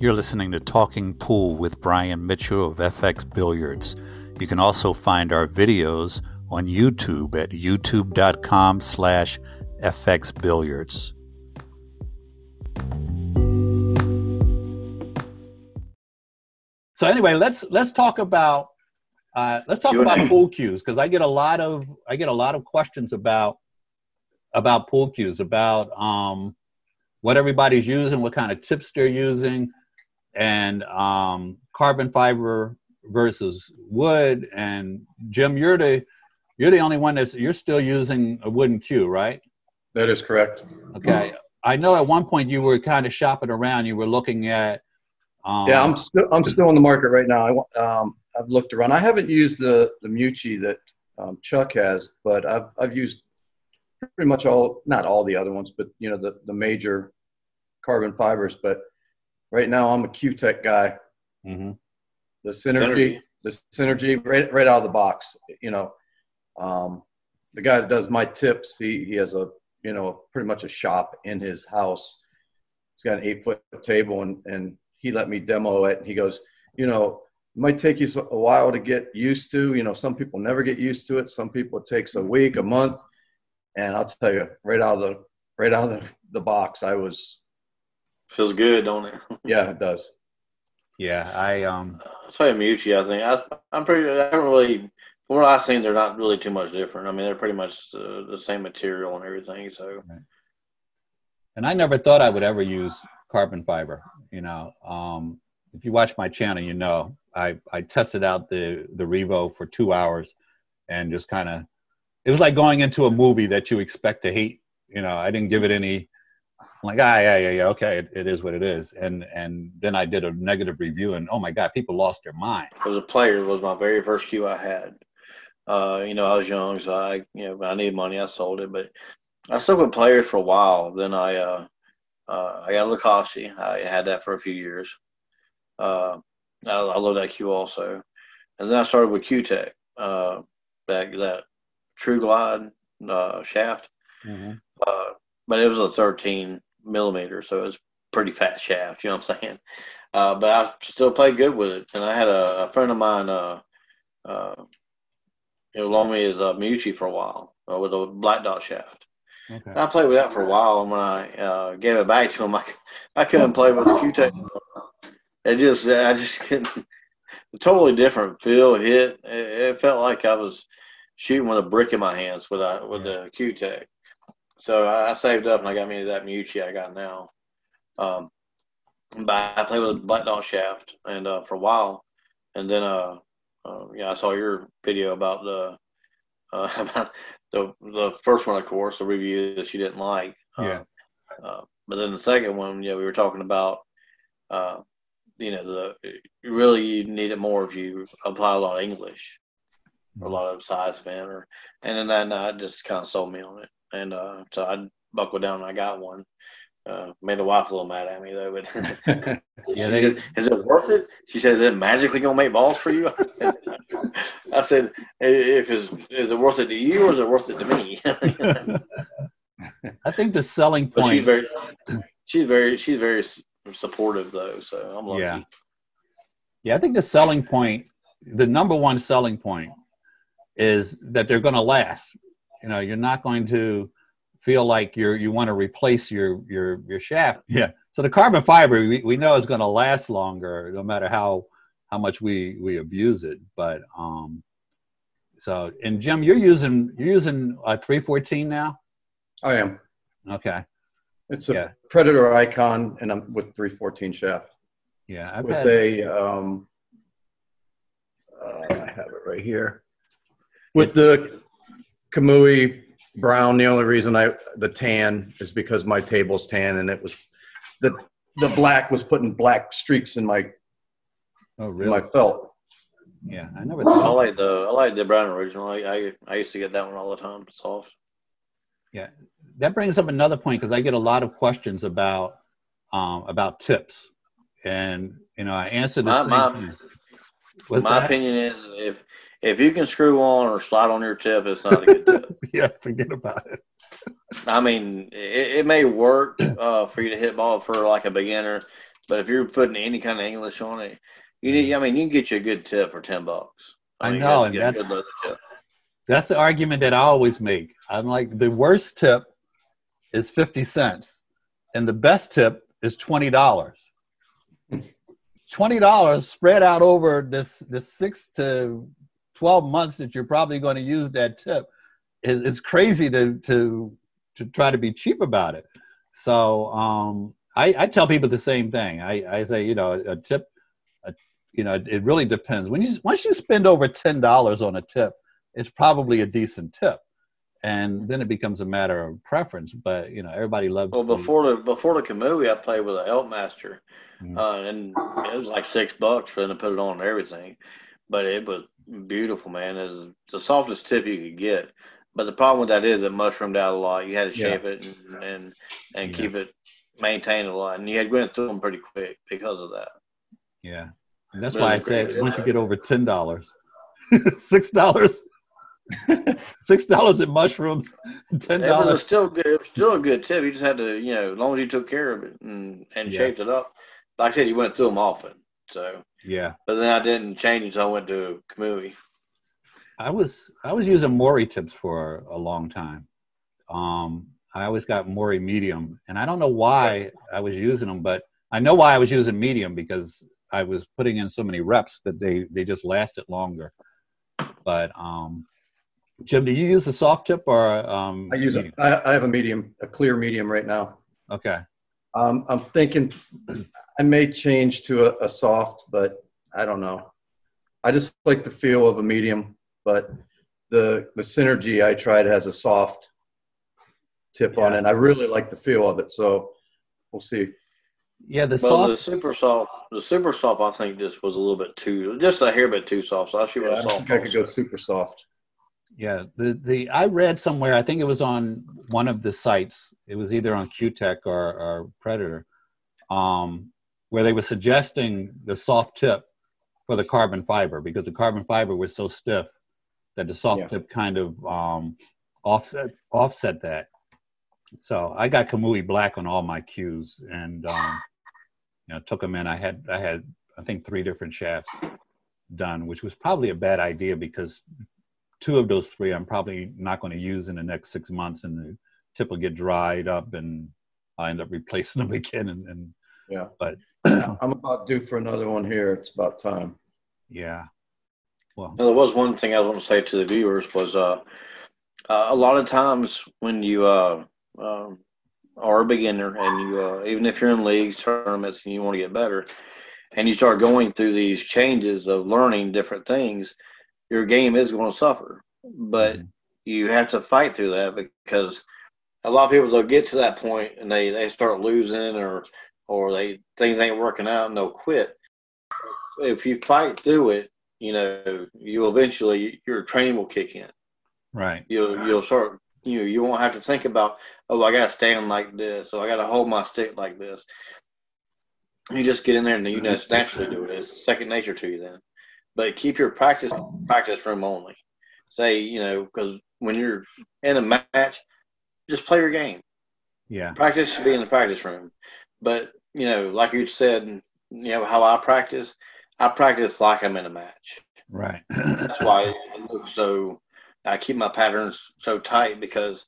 You're listening to Talking Pool with Brian Mitchell of FX Billiards. You can also find our videos on YouTube at youtube.com slash fxbilliards. So anyway, let's let's talk about uh, let's talk about pool cues because I get a lot of I get a lot of questions about about pool cues about um, what everybody's using, what kind of tips they're using, and um, carbon fiber versus wood. And Jim, you're the you're the only one that's you're still using a wooden cue, right? That is correct. Okay. I know at one point you were kind of shopping around. You were looking at. Um, yeah, I'm still I'm still in the market right now. I um, I've looked around. I haven't used the the Mucci that um, Chuck has, but I've I've used pretty much all not all the other ones, but you know the the major carbon fibers. But right now I'm a Cuetec guy. Mm-hmm. The Cynergy, Cynergy, the Cynergy, right right out of the box. You know, um, the guy that does my tips, he he has a you know pretty much a shop in his house. He's got an eight foot table, and and he let me demo it. And he goes, you know, it might take you a while to get used to. You know, some people never get used to it. Some people it takes a week, a month, and I'll tell you, right out of the right out of the, the box, I was feels good, don't it? yeah, it does. Yeah, I um. I'll tell you, Mucci. I think I, I'm pretty. I haven't really from what I've seen, they're not really too much different. I mean, they're pretty much uh, the same material and everything. So, and I never thought I would ever use carbon fiber. You know, um, if you watch my channel, you know I I tested out the the Revo for two hours, and just kind of it was like going into a movie that you expect to hate. You know, I didn't give it any. I'm like, ah, yeah, yeah, yeah, okay, it, it is what it is. And and then I did a negative review, and oh my god, people lost their mind. As a player, it was my very first cue I had, uh, you know, I was young, so I, you know, I needed money. I sold it, but I stuck with players for a while. Then I, uh, uh, I got Lucasi. I had that for a few years. Uh, I, I love that cue also. And then I started with Cuetec, uh, that that True Glide uh, shaft. Mm-hmm. Uh, but it was a 13 millimeter, so it was pretty fat shaft. You know what I'm saying? Uh, but I still played good with it. And I had a, a friend of mine, uh, uh, you know, loaned me his uh, Mucci for a while uh, with a black dot shaft. Okay. I played with that for a while, and when I uh, gave it back to him, I, I couldn't play with the Cuetec. It just, I just couldn't. totally different feel, hit. It, it, felt like I was shooting with a brick in my hands with a, with yeah. the Cuetec. So I, I, saved up and I got me that Mucci I got now. Um, but I played with a black dot shaft and uh, for a while, and then uh, uh, yeah, I saw your video about the uh, about the the first one, of course, the review that you didn't like. Uh, yeah. Uh, but then the second one, yeah, we were talking about, uh, you know, the really you need it more if you apply a lot of English, or a lot of side spin, or and then that night just kind of sold me on it, and uh, so I buckled down and I got one. Uh, made the wife a little mad at me though, but yeah, they, said, is it worth it? She said, "Is it magically gonna make balls for you?" I said, "If it's is it worth it to you or is it worth it to me?" I think the selling point. But she's very, she's very, she's very supportive though, so I'm lucky. Yeah, yeah. I think the selling point, the number one selling point, is that they're going to last. You know, you're not going to feel like you're you want to replace your your your shaft. Yeah. So the carbon fiber we, we know is going to last longer no matter how how much we we abuse it. But um, so and Jim, you're using you're using a 314 now. I am. Okay. It's a yeah. Predator icon, and I'm with 314 shaft. Yeah, I've with had... a um, uh, I have it right here with the Kamui brown. The only reason I the tan is because my table's tan, and it was the the black was putting black streaks in my oh really my felt. Yeah, I never. I like the I like the brown original. I, I I used to get that one all the time. Soft. Yeah, that brings up another point because I get a lot of questions about um, about tips, and you know I answer the my, same. My, my opinion is if if you can screw on or slide on your tip, it's not a good tip. yeah, forget about it. I mean, it, it may work uh, for you to hit ball for like a beginner, But if you're putting any kind of English on it, you need. I mean, you can get you a good tip for ten bucks. I, mean, know, and that's that's the argument that I always make. I'm like, the worst tip is fifty cents, and the best tip is twenty dollars. Twenty dollars spread out over this this six to twelve months that you're probably going to use that tip is it's crazy to to to try to be cheap about it. So um, I, I tell people the same thing. I, I say, you know, a tip, a, you know, it really depends. When you once you spend over ten dollars on a tip, it's probably a decent tip, and then it becomes a matter of preference. But you know, everybody loves. Well, before the before the Kamui, I played with an Elkmaster, mm-hmm. uh, and it was like six bucks for them to put it on and everything. But it was beautiful, man. It was the softest tip you could get. But the problem with that is it mushroomed out a lot. You had to shape yeah. it and and, and yeah. keep it maintained a lot, and you had to go through them pretty quick because of that. Yeah, and that's but why I said once you get over ten dollars, six dollars, six dollars in mushrooms, ten dollars. It still good. It was still a good tip. You just had to, you know, as long as you took care of it and and yeah. shaped it up. Like I said, you went through them often. So yeah. But then I didn't change until I went to Kamui. I was I was using Moori tips for a long time. Um, I always got Moori medium, and I don't know why I was using them, but I know why I was using medium because I was putting in so many reps that they they just lasted longer. But um, Jim, do you use a soft tip or um, I use a, I, I have a medium, a clear medium right now. Okay. Um, I'm thinking I may change to a, a soft, but I don't know. I just like the feel of a medium but the the Cynergy I tried has a soft tip yeah. on it. And I really like the feel of it, so we'll see. Yeah, the well, soft, the super soft, the super soft, I think just was a little bit too, just a hair bit too soft. So I should yeah, I soft. Think I could go super soft. Yeah, the the I read somewhere, I think it was on one of the sites. It was either on Cuetec or, or Predator, um, where they were suggesting the soft tip for the carbon fiber because the carbon fiber was so stiff that the soft yeah. tip kind of um, offset offset that. So I got Kamui black on all my cues, and um, you know took them in. I had I had I think three different shafts done, which was probably a bad idea because two of those three I'm probably not going to use in the next six months, and the tip will get dried up, and I end up replacing them again. And, and yeah, but I'm about due for another one here. It's about time. Yeah, well, there was one thing I want to say to the viewers was uh, uh, a lot of times when you uh, um, are a beginner and you uh, even if you're in leagues tournaments and you want to get better and you start going through these changes of learning different things your game is going to suffer but mm-hmm. you have to fight through that because a lot of people they'll get to that point and they they start losing or or they things ain't working out and they'll quit if you fight through it you know, you'll eventually your training will kick in. Right. You'll you'll start you know, you won't have to think about oh I gotta stand like this, so I gotta hold my stick like this. You just get in there and you just naturally do it. It's second nature to you then. But keep your practice practice room only. Say, you know, because when you're in a match, just play your game. Yeah. Practice should be in the practice room. But, you know, like you said, you know, how I practice, I practice like I'm in a match. Right. That's why I look so. I keep my patterns so tight because,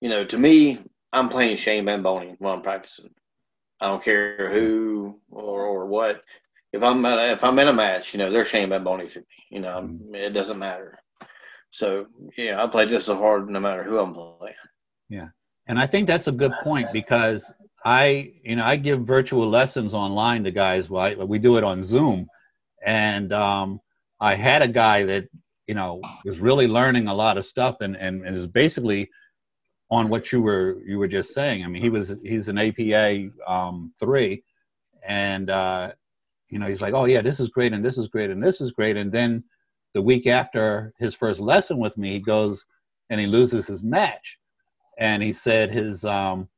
you know, to me, I'm playing Shane Boening while I'm practicing. I don't care who or, or what. If I'm at, if I'm in a match, you know, they're Shane Van Boening to me. You know, mm-hmm. it doesn't matter. So yeah, I play just as hard no matter who I'm playing. Yeah, and I think that's a good point because I, you know, I give virtual lessons online to guys. Well, we do it on Zoom, and um, I had a guy that you know was really learning a lot of stuff and and, and is basically on what you were you were just saying. I mean, he was he's an APA um, three, and uh, you know he's like, oh yeah, this is great and this is great and this is great, and then the week after his first lesson with me, he goes and he loses his match, and he said his um,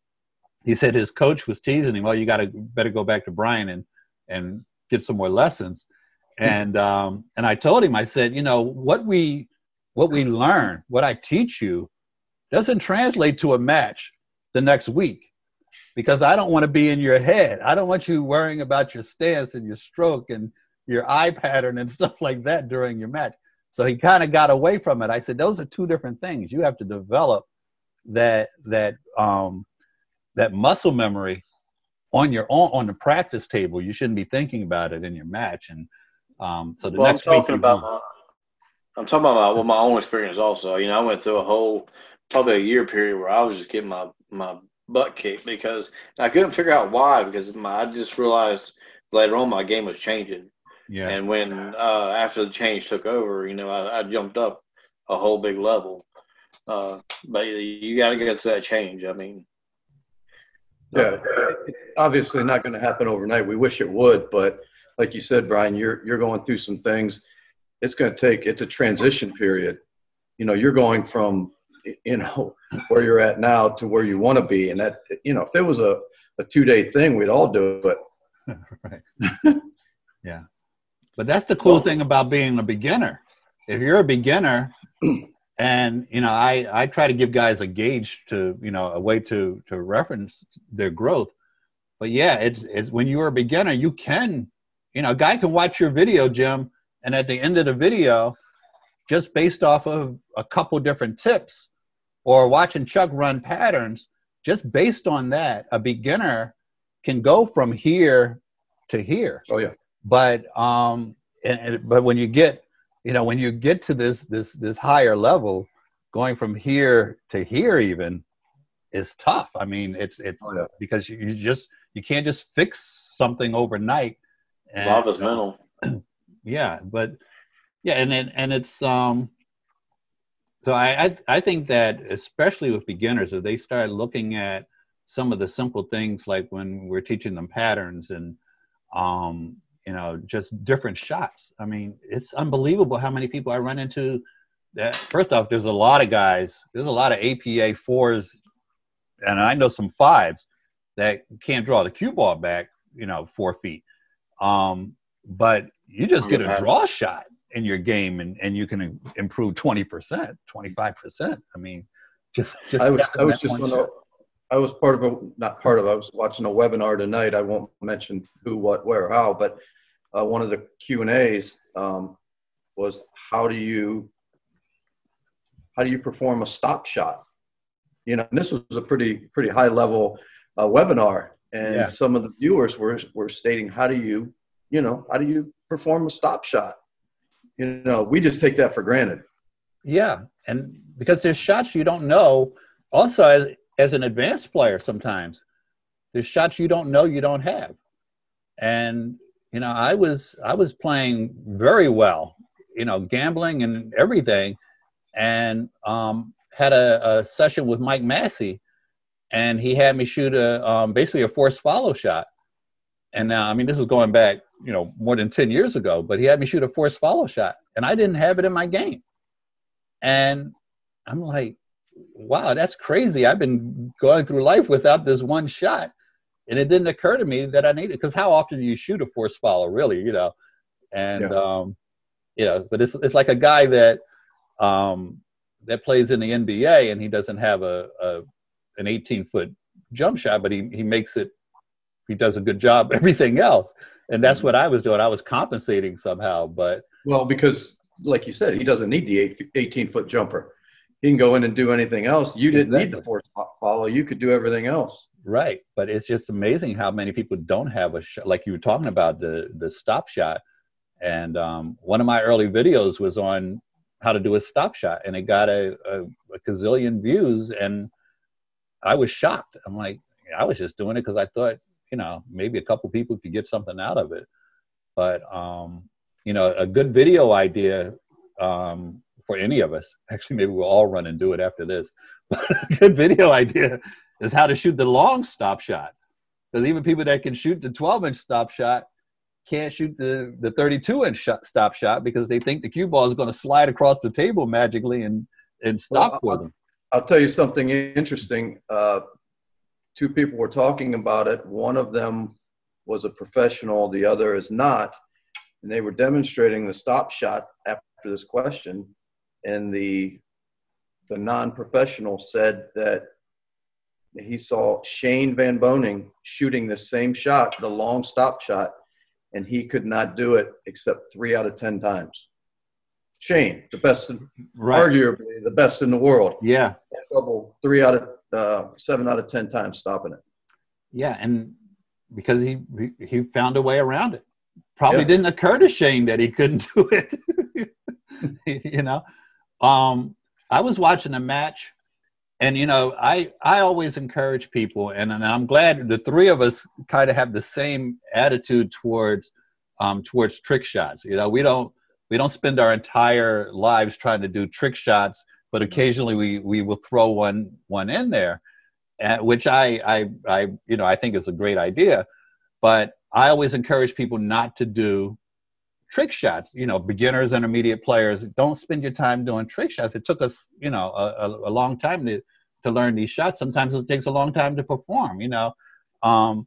he said his coach was teasing him, well, you got to better go back to Brian and and get some more lessons and um, and I told him, I said, you know, what we what we learn, what I teach you, doesn't translate to a match the next week. Because I don't want to be in your head. I don't want you worrying about your stance and your stroke and your eye pattern and stuff like that during your match. So he kind of got away from it. I said, those are two different things. You have to develop that that um, that muscle memory on your own on the practice table. You shouldn't be thinking about it in your match. And um, so the well, next I'm talking about my, I'm talking about my, well, my own experience also. You know, I went through a whole probably a year period where I was just getting my my butt kicked because I couldn't figure out why because my, I just realized later on my game was changing. Yeah. And when uh, after the change took over, you know, I, I jumped up a whole big level. Uh, but you got to get to that change. I mean, yeah, it's obviously not going to happen overnight. We wish it would, but like you said, Brian, you're you're going through some things. It's going to take. It's a transition period. You know, you're going from you know where you're at now to where you want to be, and that you know, if it was a a two day thing, we'd all do it. right. yeah, but that's the cool well, thing about being a beginner. If you're a beginner, and you know i i try to give guys a gauge to you know a way to to reference their growth but yeah it's it's when you're a beginner you can you know a guy can watch your video jim and at the end of the video just based off of a couple different tips or watching chuck run patterns just based on that a beginner can go from here to here. Oh yeah. But um and, and but when you get you know when you get to this this this higher level going from here to here even is tough. I mean it's it's oh, yeah. because you, you, just you can't just fix something overnight and, love is mental. Yeah but yeah and and, and it's um so I, I i think that especially with beginners if they start looking at some of the simple things like when we're teaching them patterns and um you know, just different shots. I mean, it's unbelievable how many people I run into. That first off, there's a lot of guys. There's a lot of APA fours, and I know some fives that can't draw the cue ball back. You know, four feet. Um, but you just get a draw shot in your game, and and you can improve percent, twenty five percent. I mean, just just. I was I was just on a, I was part of a not part of. I was watching a webinar tonight. I won't mention who, what, where, how, but uh, one of the Q and A's um, was how do you how do you perform a stop shot? You know, this was a pretty pretty high level uh, webinar, and yeah. some of the viewers were were stating how do you you know how do you perform a stop shot? You know, we just take that for granted. Yeah, and because there's shots you don't know. Also, as as an advanced player, sometimes there's shots you don't know you don't have, and you know, I was I was playing very well, you know, gambling and everything, and um, had a, a, session with Mike Massey, and he had me shoot a um, basically a forced follow shot. And now, I mean, this is going back, you know, more than ten years ago, but he had me shoot a forced follow shot, and I didn't have it in my game. And I'm like, wow, that's crazy. I've been going through life without this one shot and it didn't occur to me that I needed because how often do you shoot a force follow, really? You know, and yeah. um, you know, but it's it's like a guy that um, that plays in the NBA and he doesn't have a, a an 18 foot jump shot, but he he makes it. He does a good job. Everything else, and that's what I was doing. I was compensating somehow, but well, because like you said, he doesn't need the 18 foot jumper. He can go in and do anything else. You didn't exactly. need the force follow. You could do everything else. Right, but it's just amazing how many people don't have a shot. Like you were talking about the the stop shot, and um, one of my early videos was on how to do a stop shot, and it got a, a, a gazillion views, and I was shocked. I'm like, I was just doing it because I thought, you know, maybe a couple people could get something out of it. But um, you know, a good video idea um, for any of us. Actually, maybe we'll all run and do it after this. But a good video idea is how to shoot the long stop shot. Because even people that can shoot the 12 inch stop shot can't shoot the, the 32 inch shot, stop shot because they think the cue ball is going to slide across the table magically and, and stop well, for I'll, them. I'll tell you something interesting. Uh, two people were talking about it. One of them was a professional, the other is not. And they were demonstrating the stop shot after this question. And the, the non professional said that he saw Shane Van Boening shooting the same shot, the long stop shot, and he could not do it except three out of 10 times. Shane, the best, in, right. arguably the best in the world. Yeah. Double three out of uh, seven out of 10 times stopping it. Yeah. And because he, he found a way around it. Probably yeah. didn't occur to Shane that he couldn't do it. you know, um, I was watching a match and you know i i always encourage people and, and i'm glad the three of us kind of have the same attitude towards um, towards trick shots you know we don't we don't spend our entire lives trying to do trick shots but occasionally we we will throw one one in there uh, which I, I i you know i think is a great idea. But i always encourage people not to do trick shots you know beginners intermediate players don't spend your time doing trick shots. It took us you know a, a, long time to to learn these shots. Sometimes it takes a long time to perform you know. Um,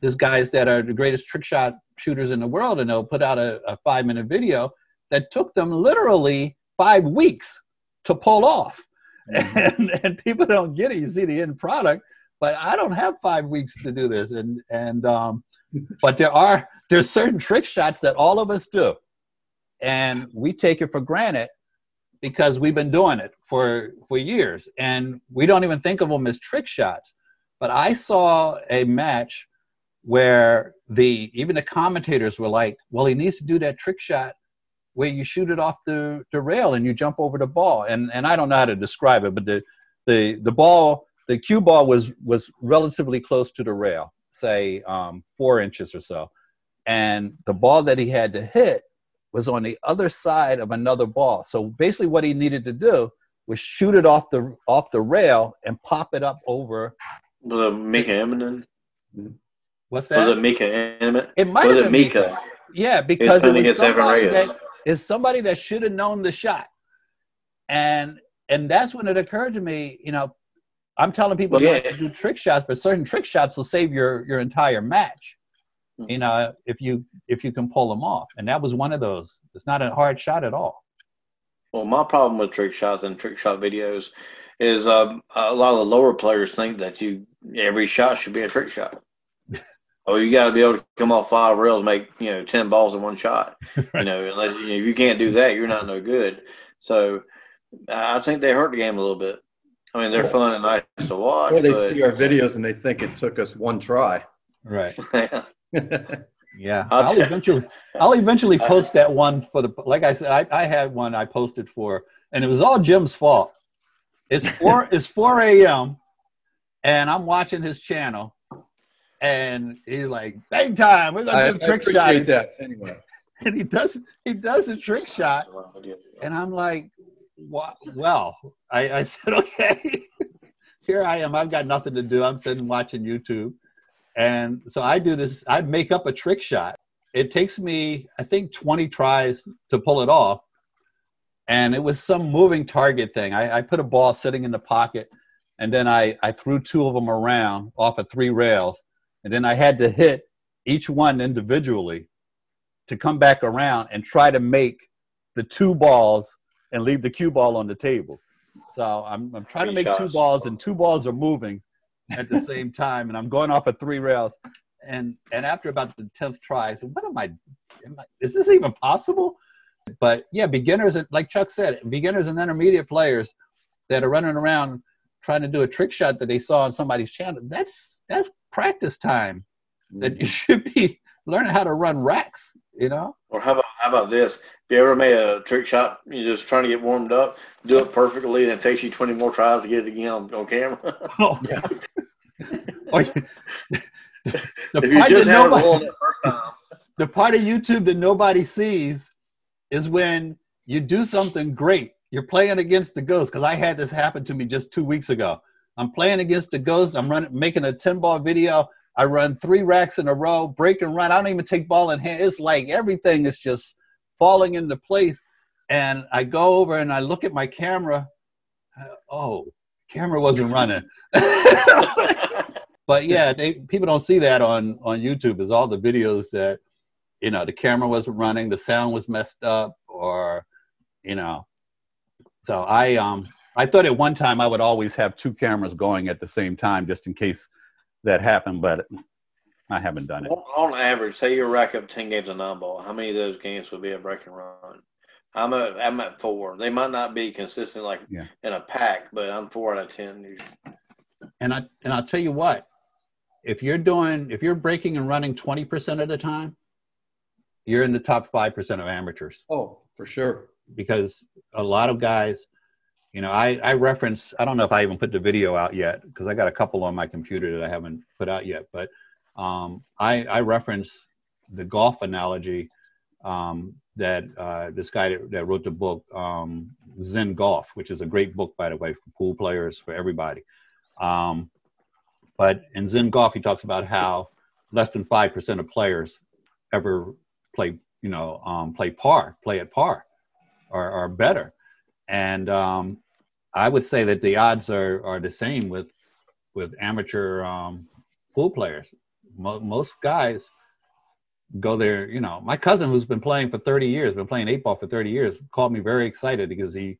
there's guys that are the greatest trick shot shooters in the world and they'll put out a, a five minute video that took them literally five weeks to pull off. Mm-hmm. and, and people don't get it. You see the end product but i don't have five weeks to do this. And and um, but there are there's certain trick shots that all of us do. And we take it for granted because we've been doing it for for years. And we don't even think of them as trick shots. But i saw a match where the even the commentators were like well he needs to do that trick shot where you shoot it off the, the rail and you jump over the ball and and i don't know how to describe it but the the the ball the cue ball was was relatively close to the rail say um, four inches or so and the ball that he had to hit was on the other side of another ball. So basically, what he needed to do was shoot it off the off the rail and pop it up over. Was it Mika Immonen? What's that? Was it Mika Immonen? It might was have it Mika. Mika. Yeah, because it was somebody that is somebody that should have known the shot, and and that's when it occurred to me. You know, I'm telling people yeah. not to do trick shots, but certain trick shots will save your your entire match you know, if you if you can pull them off. And that was one of those. It's not a hard shot at all. Well, my problem with trick shots and trick shot videos is um, a lot of the lower players think that you every shot should be a trick shot. Oh, you got to be able to come off five rails, make you know ten balls in one shot. right. You know, unless you know, if you can't do that, you're not no good. So I think they hurt the game a little bit. I mean, they're fun and nice to watch. Or they but, see our videos and they think it took us one try. Right. yeah, I'll, I'll eventually I'll eventually post that one for the like I said I, I had one I posted for and it was all Jim's fault. It's four it's four a.m. and I'm watching his channel and he's like bang time we're gonna do a trick shot that anyway and he does he does a trick shot and I'm like well I, I said okay here I am I've got nothing to do I'm sitting watching YouTube and so I do this, I make up a trick shot. It takes me, I think, 20 tries to pull it off. And it was some moving target thing. I, I put a ball sitting in the pocket, and then I, I threw two of them around off of three rails. And then I had to hit each one individually to come back around and try to make the two balls and leave the cue ball on the table. So I'm, I'm trying to make two balls, and two balls are moving at the same time, and I'm going off of three rails. And and after about the tenth try, I said, "What am I, am I? Is this even possible?" But yeah, beginners, like Chuck said, beginners and intermediate players that are running around trying to do a trick shot that they saw on somebody's channel. That's that's practice time. That you mm-hmm. should be learning how to run racks. You know. Or how about how about this? If you ever made a trick shot, you're just trying to get warmed up, do it perfectly, and it takes you 20 more tries to get it again on, on camera. oh yeah. the, part that nobody, the part of YouTube that nobody sees is when you do something great. You're playing against the ghost because I had this happen to me just two weeks ago. I'm playing against the ghost. I'm running, making a 10 ball video. I run three racks in a row, break and run. I don't even take ball in hand. It's like everything is just falling into place. And I go over and I look at my camera. Uh, oh, camera wasn't running. but yeah, they, people don't see that on on YouTube. Is all the videos that you know the camera wasn't running, the sound was messed up, or you know. So I um I thought at one time I would always have two cameras going at the same time just in case that happened, but I haven't done it. On average, say you rack up 10 games of nine ball, how many of those games would be a break and run? I'm at, I'm at four. They might not be consistent like Yeah. in a pack, but I'm four out of 10. usually. And I and I'll tell you what, if you're doing if you're breaking and running 20% of the time, you're in the top 5% of amateurs Oh, for sure. Because a lot of guys, you know, I I reference I don't know if I even put the video out yet because I got a couple on my computer that I haven't put out yet, but um, I I reference the golf analogy um, that uh, this guy that, wrote the book um, Zen Golf, which is a great book by the way for pool players for everybody. Um, but in Zen Golf, he talks about how less than five percent of players ever play, you know, um, play par, play at par, or, or better. And um, I would say that the odds are are the same with with amateur um, pool players. Mo- most guys go there. You know, my cousin who's been playing for 30 years, been playing eight ball for 30 years, called me very excited because he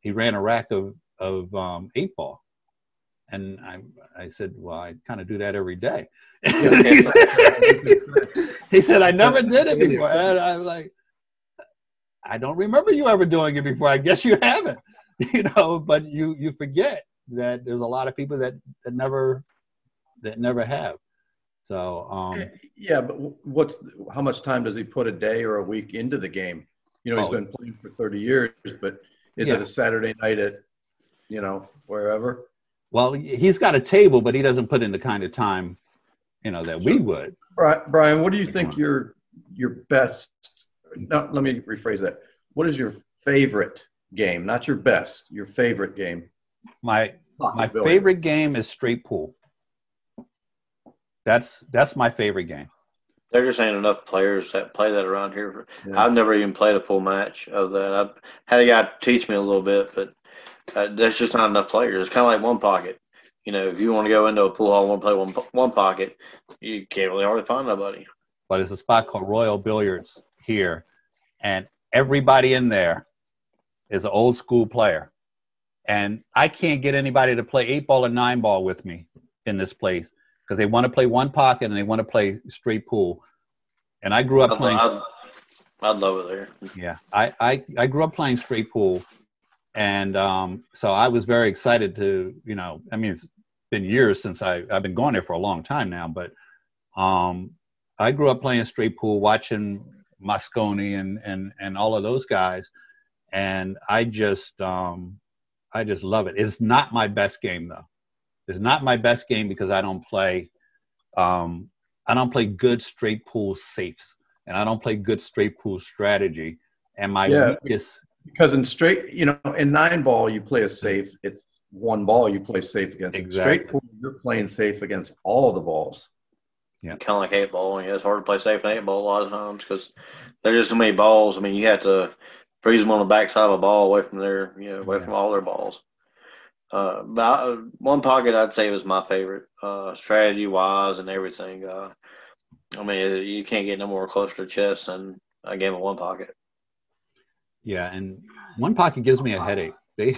he ran a rack of of um, eight ball. And I, I said, well, I kind of do that every day. he, said, he said, I never did it before. And I'm like, I don't remember you ever doing it before. I guess you haven't, you know, but you, you forget that there's a lot of people that, that never, that never have. So, um, Yeah, but what's how much time does he put a day or a week into the game? You know, he's Oh. been playing for 30 years, but is Yeah. it a Saturday night at, you know, wherever? well, he's got a table, but he doesn't put in the kind of time, you know, that we would. Bri- Brian, what do you think your your best? No, let me rephrase that. What is your favorite game? Not your best, your favorite game. My, my Pocket favorite game is straight pool. That's, that's my favorite game. There just ain't enough players that play that around here. Yeah. I've never even played a full match of that. I've had a guy teach me a little bit, but uh, there's just not enough players. It's kind of like one pocket. You know, if you want to go into a pool hall and want to play one one pocket, you can't really hardly find nobody. but there's a spot called Royal Billiards here, and everybody in there is an old school player. And I can't get anybody to play eight ball or nine ball with me in this place because they want to play one pocket and they want to play straight pool. And I grew up I'd, playing. I'd, I'd love it there. Yeah, I, I, I grew up playing straight pool, and um, so I was very excited to, you know, I mean, it's been years since I I've been going there for a long time now, but um, I grew up playing straight pool, watching Mosconi and and and all of those guys, and I just um, I just love it. It's not my best game though. It's not my best game because I don't play um, I don't play good straight pool safes, and I don't play good straight pool strategy. And my Yeah. weakest Because in straight, you know, in nine ball, you play a safe. It's one ball you play safe against. Exactly. Straight pool, you're playing safe against all the balls. Kind of like eight ball. Yeah, it's hard to play safe in eight ball a lot of times because there's just so many balls. I mean, you have to freeze them on the backside of a ball away from their, you know, away Yeah. from all their balls. Uh, but I, one pocket I'd say was my favorite, uh, strategy wise and everything. Uh, I mean, you can't get no more close to chess than a game of one pocket. Yeah, and one pocket gives me a headache. They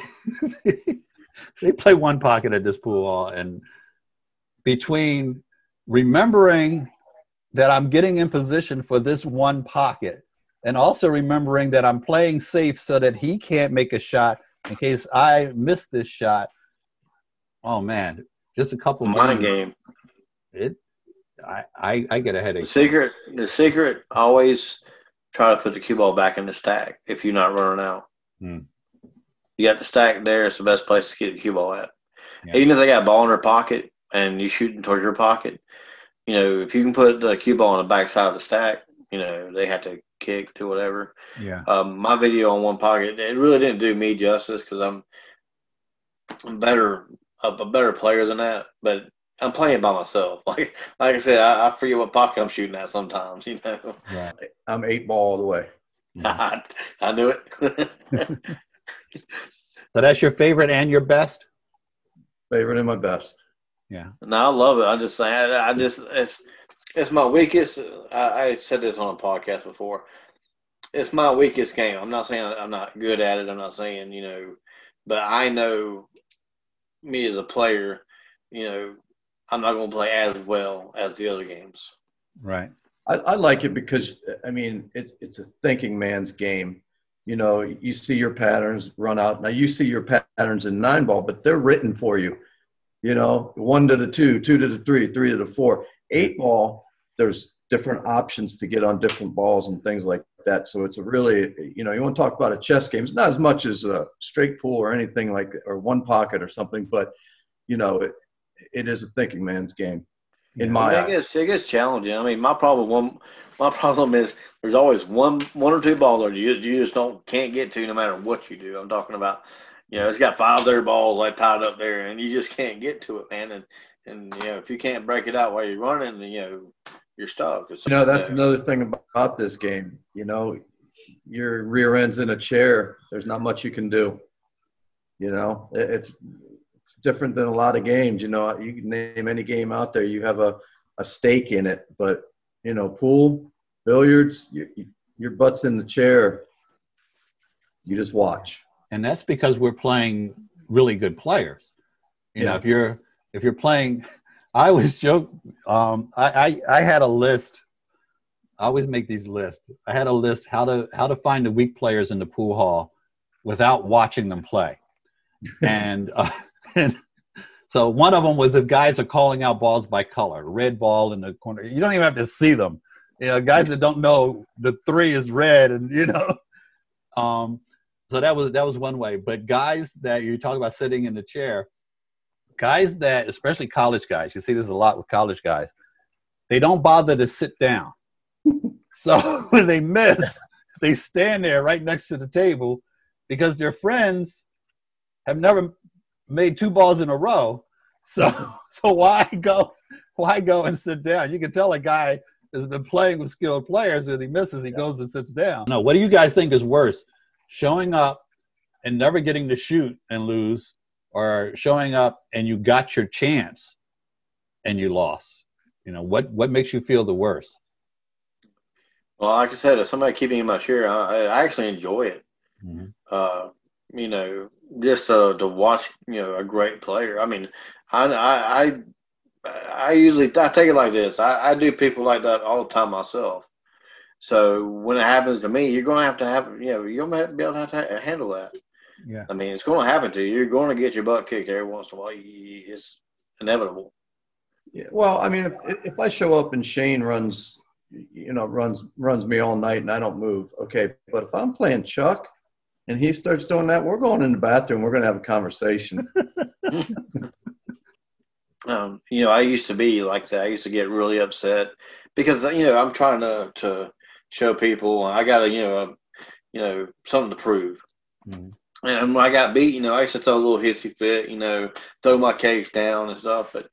they play one pocket at this pool hall, and between remembering that I'm getting in position for this one pocket, and also remembering that I'm playing safe so that he can't make a shot in case I miss this shot. Oh man, just a couple games, game. It, I, I I get a headache. The secret, the secret, always try to put the cue ball back in the stack if you're not running out. Hmm. You got the stack there. It's the best place to get the cue ball at. Yeah. Even if they got a ball in their pocket and you're shooting towards your pocket, you know, if you can put the cue ball on the back side of the stack, you know, they have to kick, do whatever. Yeah, Um, my video on one pocket, it really didn't do me justice because I'm, I'm better, a, a better player than that. But I'm playing by myself. Like, like I said, I, I forget what pocket I'm shooting at sometimes. You know, right. I'm eight ball all the way. I, I knew it. So that's your favorite and your best. Favorite and my best. Yeah. no, I love it. I just say, I, I just it's it's my weakest. I, I said this on a podcast before. It's my weakest game. I'm not saying I'm not good at it. I'm not saying you know but I know me as a player, you know, I'm not going to play as well as the other games. Right. I, I like it because I mean it, it's a thinking man's game. You know, you see your patterns run out. Now you see your patterns in nine ball, but they're written for you. You know, one to the two, two to the three, three to the four. Eight ball, there's different options to get on different balls and things like that. So it's a really, you know, you want to talk about a chess game. It's not as much as a straight pool or anything like, or one pocket or something, but you know, it, it is a thinking man's game. In my, it gets, it gets challenging. I mean, my problem one, my problem is there's always one, one or two balls that you you just don't can't get to no matter what you do. I'm talking about, you know, it's got five other balls like tied up there, and you just can't get to it, man. And and you know, if you can't break it out while you're running, you know, you're stuck. you know, that's another thing about this game. You know, your rear end's in a chair. There's not much you can do. You know, it's it's different than a lot of games. You know, you can name any game out there. You have a, a stake in it, but you know, pool, billiards, you, your butt's in the chair. You just watch. And that's because we're playing really good players. You yeah. know, if you're if you're playing, I always joke. Um, I, I I had a list. I always make these lists. I had a list how to how to find the weak players in the pool hall without watching them play, and uh, and so one of them was if guys are calling out balls by color, red ball in the corner. You don't even have to see them. You know, guys that don't know the three is red, and you know. Um, so that was that was one way. But guys that you talk about sitting in the chair, guys that especially college guys, you see this a lot with college guys, they don't bother to sit down. so when they miss, they stand there right next to the table because their friends have never made two balls in a row. So so why go why go and sit down? You can tell a guy has been playing with skilled players and he misses, he goes and sits down. No, what do you guys think is worse? Showing up and never getting to shoot and lose, or showing up and you got your chance and you lost? You know, what what makes you feel the worst? Well, like I said, if somebody keeping in my chair, I, I actually enjoy it. Mm-hmm. Uh, you know, just to, to watch, you know, a great player. I mean, I, I, I, I usually I take it like this. I, I do people like that all the time myself. So when it happens to me, you're going to have to have, you know, you're going to be able to, have to handle that. Yeah. I mean, it's going to happen to you. You're going to get your butt kicked every once in a while. It's inevitable. Yeah. Well, I mean, if if I show up and Shane runs, you know, runs runs me all night and I don't move, okay. But if I'm playing Chuck and he starts doing that, we're going in the bathroom. We're going to have a conversation. um, you know, I used to be like that. I used to get really upset because you know I'm trying to to show people I got to you know a, you know something to prove. Mm-hmm. And when I got beat, you know, I used to throw a little hissy fit, you know, throw my case down and stuff. But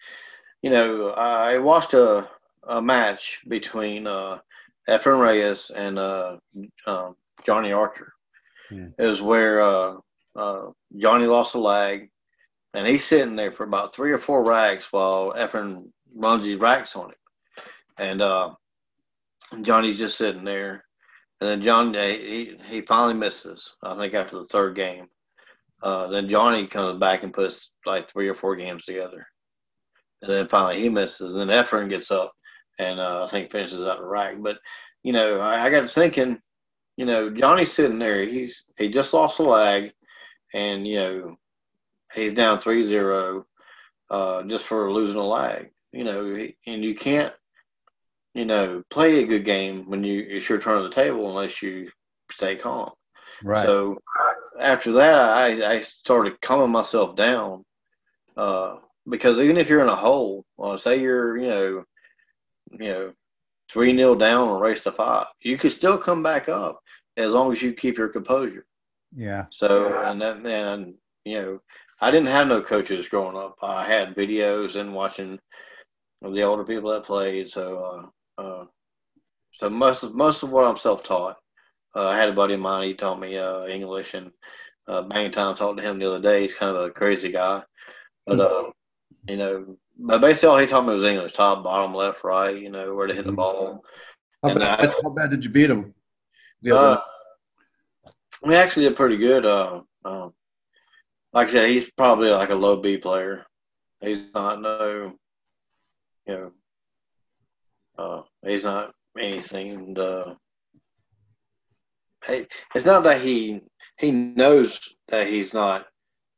you know, I watched a a match between uh, Efren Reyes and uh, um, Johnny Archer Hmm. is where uh, uh, Johnny lost a leg, and he's sitting there for about three or four racks while Efren runs these racks on it, and uh, Johnny's just sitting there, and then John he he finally misses. I think after the third game, uh, then Johnny comes back and puts like three or four games together, and then finally he misses. And then Efren gets up and uh, I think finishes out the rack. But you know, I, I got thinking you know, Johnny's sitting there. He's he just lost a leg, and you know, he's down 3-0 uh, just for losing a leg. You know, and you can't, you know, play a good game when you it's your turn on the table unless you stay calm. Right. So after that, I I started calming myself down. Uh, because even if you're in a hole, well, say you're, you know, you know, three nil down or race to five, you could still come back up as long as you keep your composure. Yeah. So and then and you know, I didn't have no coaches growing up. I had videos and watching the older people that played. So uh, so most of most of what I'm self taught. Uh, I had a buddy of mine. He taught me uh, English, and uh, Bang Time talked to him the other day. He's kind of a crazy guy, but uh, you know, but basically all he taught me was English: top, bottom, left, right. You know, where to hit the ball. How, bad, I, how bad did you beat him? Uh, we actually did pretty good. Uh, um, like I said, he's probably like a low B player. He's not no, you know, uh, he's not anything. To, hey, it's not that he he knows that he's not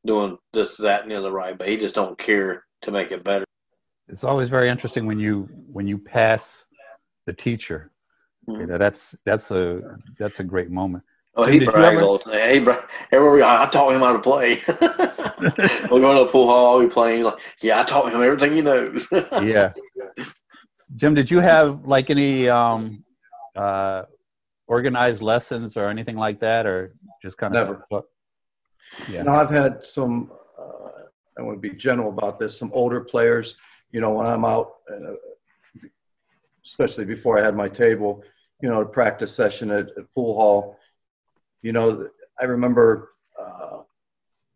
doing this, that, and the other right, but he just don't care to make it better. It's always very interesting when you when you pass the teacher. Mm-hmm. You know, that's that's a that's a great moment. Oh, he brags all the time. Everywhere we go, I taught him how to play. we're going to the pool hall, we playing. Like, yeah, I taught him everything he knows. yeah. Jim, did you have like any um, uh, organized lessons or anything like that, or just kind of never? Yeah. No, I've had some. Uh, I want to be general about this. Some older players, you know, when I'm out, uh, especially before I had my table, you know, a practice session at, at pool hall. You know, I remember uh,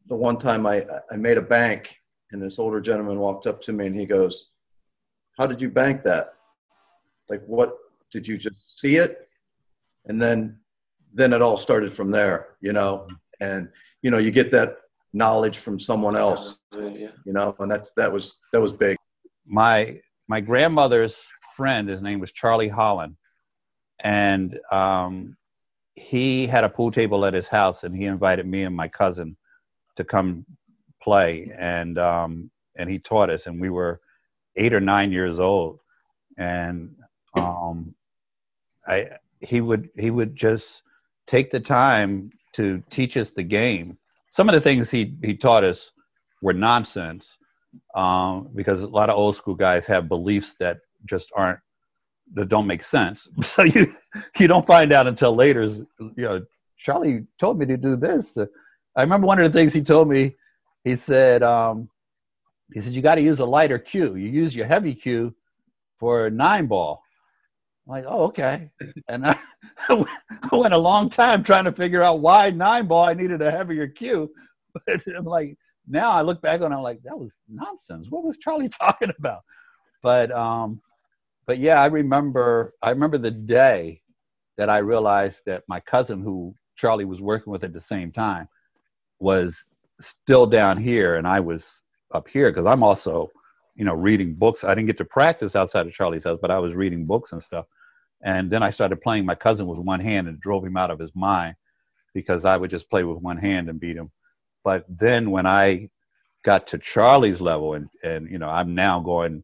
the one time I I made a bank, and this older gentleman walked up to me and he goes, "How did you bank that? Like, what did you just see it?" And then then it all started from there, you know, and you know you get that knowledge from someone else you know and that's that was that was big my my grandmother's friend his name was charlie holland and um, he had a pool table at his house and he invited me and my cousin to come play and um, and he taught us and we were eight or nine years old and um, I he would he would just take the time to teach us the game. Some of the things he, he taught us were nonsense um, because a lot of old school guys have beliefs that just aren't that don't make sense. So you you don't find out until later. You know, Charlie told me to do this. I remember one of the things he told me. He said, um, he said you got to use a lighter cue. You use your heavy cue for a nine ball. I'm like, oh, okay. And I, I went a long time trying to figure out why nine ball I needed a heavier cue. But I'm like, now I look back on it, I'm like, that was nonsense. What was Charlie talking about? But um, but yeah, I remember I remember the day that I realized that my cousin who Charlie was working with at the same time was still down here and I was up here because I'm also you know, reading books. I didn't get to practice outside of Charlie's house, but I was reading books and stuff. And then I started playing my cousin with one hand and drove him out of his mind because I would just play with one hand and beat him. But then when I got to Charlie's level and, and you know, I'm now going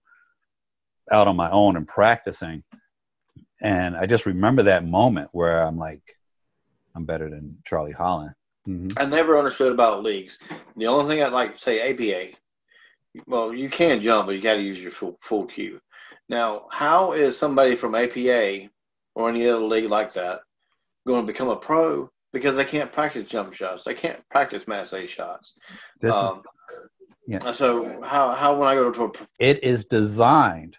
out on my own and practicing. And I just remember that moment where I'm like, I'm better than Charlie Holland. Mm-hmm. I never understood about leagues. The only thing I'd like to say APA, well, you can jump, but you got to use your full full cue. Now, how is somebody from APA or any other league like that going to become a pro? Because they can't practice jump shots. They can't practice massé shots. This um, is, yeah. So how how when I go to a it is designed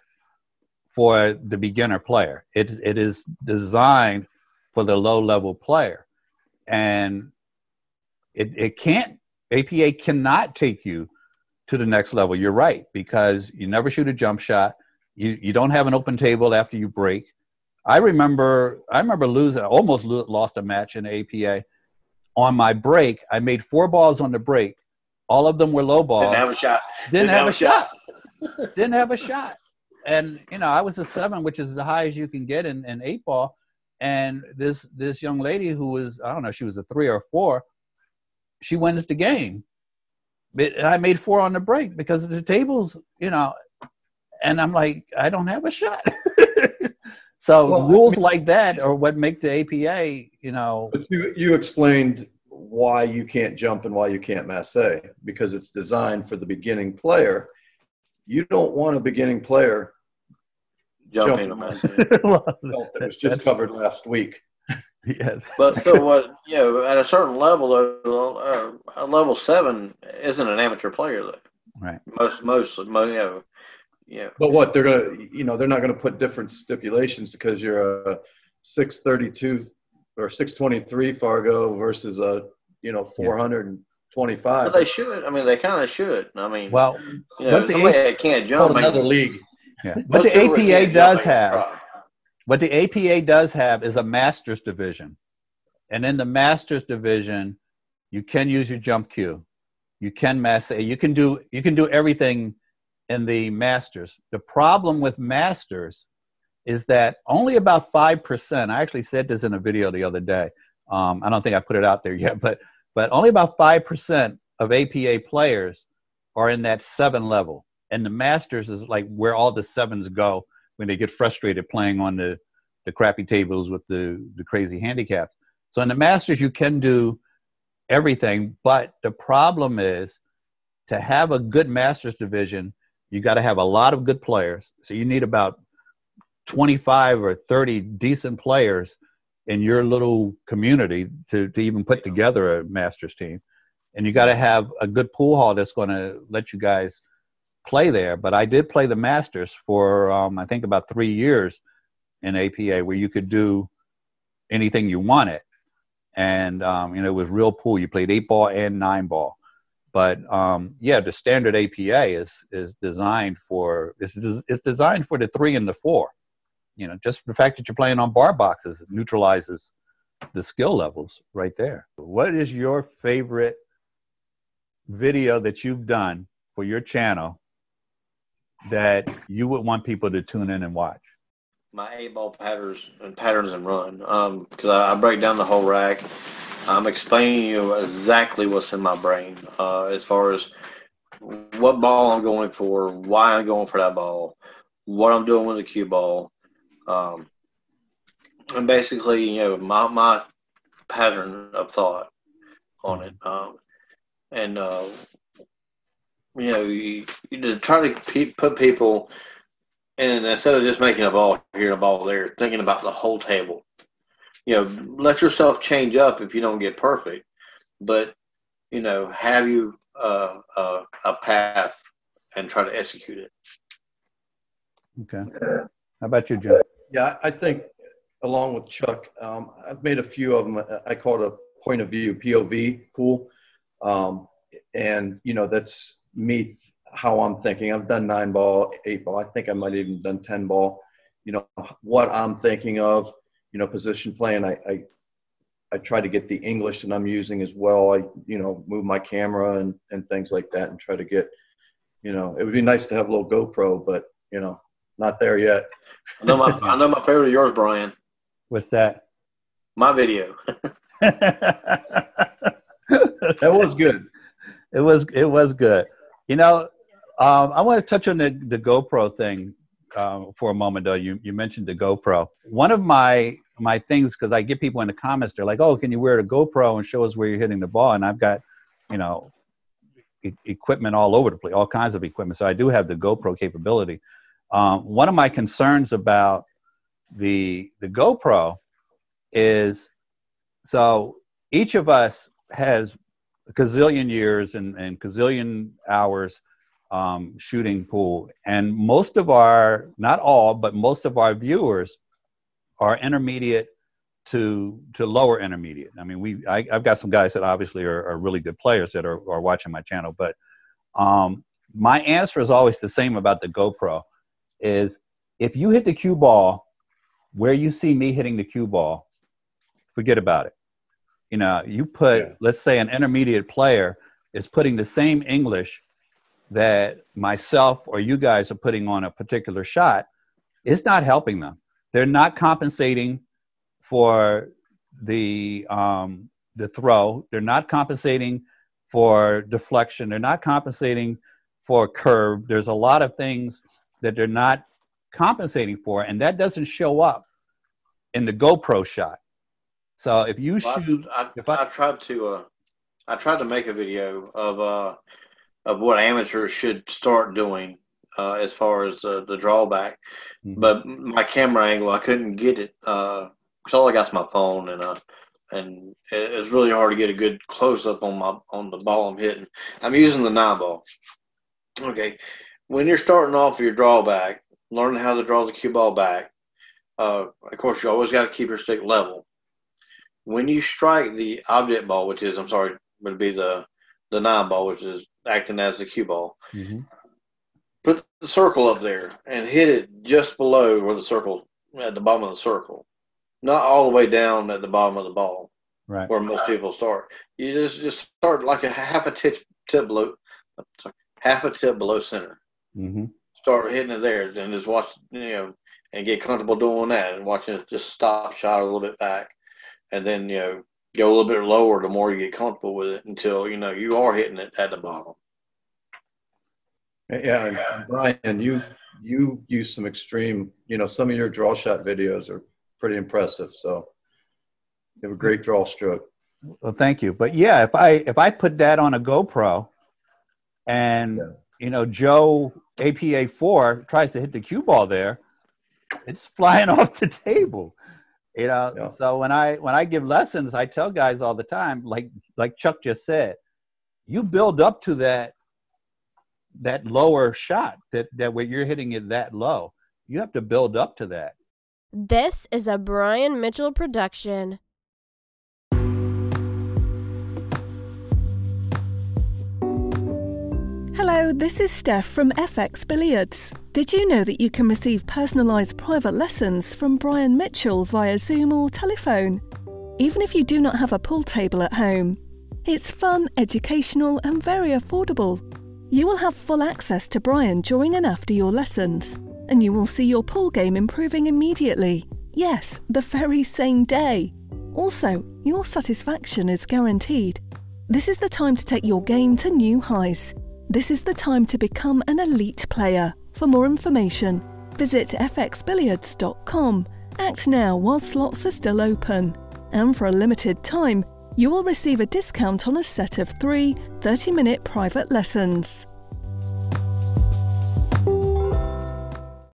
for the beginner player. It it is designed for the low level player, and it it can't APA cannot take you to the next level. You're right because you never shoot a jump shot. You you don't have an open table after you break. I remember I remember losing almost lost a match in APA. On my break, I made four balls on the break. All of them were low balls. Didn't have a shot. Didn't, Didn't have, have, a shot. shot. Didn't have a shot. And you know, I was a seven, which is the highest you can get in, in eight ball. And this this young lady who was I don't know, she was a three or four. She wins the game and I made four on the break because the tables, you know, and I'm like, I don't have a shot. so well, rules I mean, like that are what make the APA, you know. But you you explained why you can't jump and why you can't masse because it's designed for the beginning player. You don't want a beginning player jumping. jumping. well, that was just covered last week. Yeah. but so what? You know, at a certain level, uh, a level seven isn't an amateur player though. Right. Most, most, most you know, yeah. But what they're gonna, you know, they're not gonna put different stipulations because you're a six thirty-two or six twenty-three Fargo versus a, you know, four hundred and twenty-five. But they should. I mean, they kind of should. I mean, well, you know, somebody a- that can't jump. Another league. Yeah. But the APA does have. What the APA does have is a master's division. And in the master's division, you can use your jump cue. You can mass you can do you can do everything in the masters. The problem with masters is that only about five percent. I actually said this in a video the other day. Um, I don't think I put it out there yet, but but only about five percent of APA players are in that seven level, and the masters is like where all the sevens go when they get frustrated playing on the the crappy tables with the the crazy handicaps. So in the masters, you can do everything, but the problem is to have a good masters division, you got to have a lot of good players. So you need about 25 or 30 decent players in your little community to, to even put together a masters team. And you got to have a good pool hall that's going to let you guys play there. But I did play the masters for, um, I think, about three years in APA where you could do anything you wanted. And, um, you know, it was real pool. You played eight ball and nine ball. But um, yeah, the standard APA is is designed for it's, it's designed for the three and the four you know, just the fact that you're playing on bar boxes neutralizes the skill levels right there. What is your favorite video that you've done for your channel that you would want people to tune in and watch? My eight ball patterns and patterns and run. because um, I, I, break down the whole rack. I'm explaining you exactly what's in my brain uh, as far as what ball I'm going for, why I'm going for that ball, what I'm doing with the cue ball, um, and basically, you know, my my pattern of thought on it, um, and uh, you know, you, you try to pe- put people, and instead of just making a ball here and a ball there, thinking about the whole table. You know, let yourself change up if you don't get perfect, but you know, have you uh, uh, a path and try to execute it. Okay. How about you, Joe? Yeah, I think along with Chuck, um, I've made a few of them. I call it a point of view POV pool, um, and you know that's me how I'm thinking. I've done nine ball, eight ball. I think I might have even done ten ball. You know what I'm thinking of. You know position playing. I, I I try to get the English that I'm using as well. I you know move my camera and and things like that, and try to get. You know, it would be nice to have a little GoPro, but you know, not there yet. I know my I know my favorite of yours, Brian. What's that? My video. that was good. It was it was good. You know, um, I want to touch on the, the GoPro thing um, for a moment, though. You you mentioned the GoPro. One of my my things because I get people in the comments, they're like, "Oh, can you wear a GoPro and show us where you're hitting the ball?" And I've got, you know, e- equipment all over the place, all kinds of equipment. So I do have the GoPro capability. Um, one of my concerns about the the GoPro is so each of us has gazillion years and, and gazillion hours um, shooting pool, and most of our not all, but most of our viewers are intermediate to to lower intermediate. I mean, we I, have got some guys that obviously are, are really good players that are, are watching my channel, but um, my answer is always the same about the GoPro is if you hit the cue ball where you see me hitting the cue ball, forget about it. You know, you put, yeah. let's say, an intermediate player is putting the same English that myself or you guys are putting on a particular shot, it's not helping them. They're not compensating for the um, the throw. They're not compensating for deflection. They're not compensating for curve. There's a lot of things that they're not compensating for, and that doesn't show up in the GoPro shot. So if you well, shoot, I, I, if I, I, tried to, uh, I tried to make a video of uh, of what amateurs should start doing uh, as far as uh, the drawback, mm-hmm. but my camera angle I couldn't get it because uh, all I got is my phone and uh and it's really hard to get a good close up on my on the ball I'm hitting. I'm using the nine ball. Okay, when you're starting off your drawback, learning how to draw the cue ball back, uh, of course, you always got to keep your stick level. When you strike the object ball, which is, I'm sorry, would be the, the nine ball, which is acting as the cue ball, mm-hmm. put the circle up there and hit it just below where the circle, at the bottom of the circle, not all the way down at the bottom of the ball, right. where most people start. You just, just start like a half a titch, tip below, half a tip below center. Mm-hmm. Start hitting it there, and just watch, you know, and get comfortable doing that, and watching it just stop shot a little bit back, and then you know go a little bit lower the more you get comfortable with it until you know you are hitting it at the bottom. Yeah, Brian, you you use some extreme, you know, some of your draw shot videos are pretty impressive. So you have a great draw stroke. Well, thank you. But yeah, if I if I put that on a GoPro, and yeah. you know Joe APA four tries to hit the cue ball there, it's flying off the table. You know, yeah. so when I when I give lessons, I tell guys all the time, like like Chuck just said, you build up to that that lower shot that that where you're hitting it that low. You have to build up to that. This is a Brian Mitchell production. Hello, this is Steph from FX Billiards. Did you know that you can receive personalised private lessons from Brian Mitchell via Zoom or telephone? Even if you do not have a pool table at home. It's fun, educational, and very affordable. You will have full access to Brian during and after your lessons, and you will see your pool game improving immediately. Yes, the very same day. Also, your satisfaction is guaranteed. This is the time to take your game to new highs. This is the time to become an elite player. For more information, visit fxbilliards.com. Act now while slots are still open. And for a limited time, you will receive a discount on a set of three 30 minute private lessons.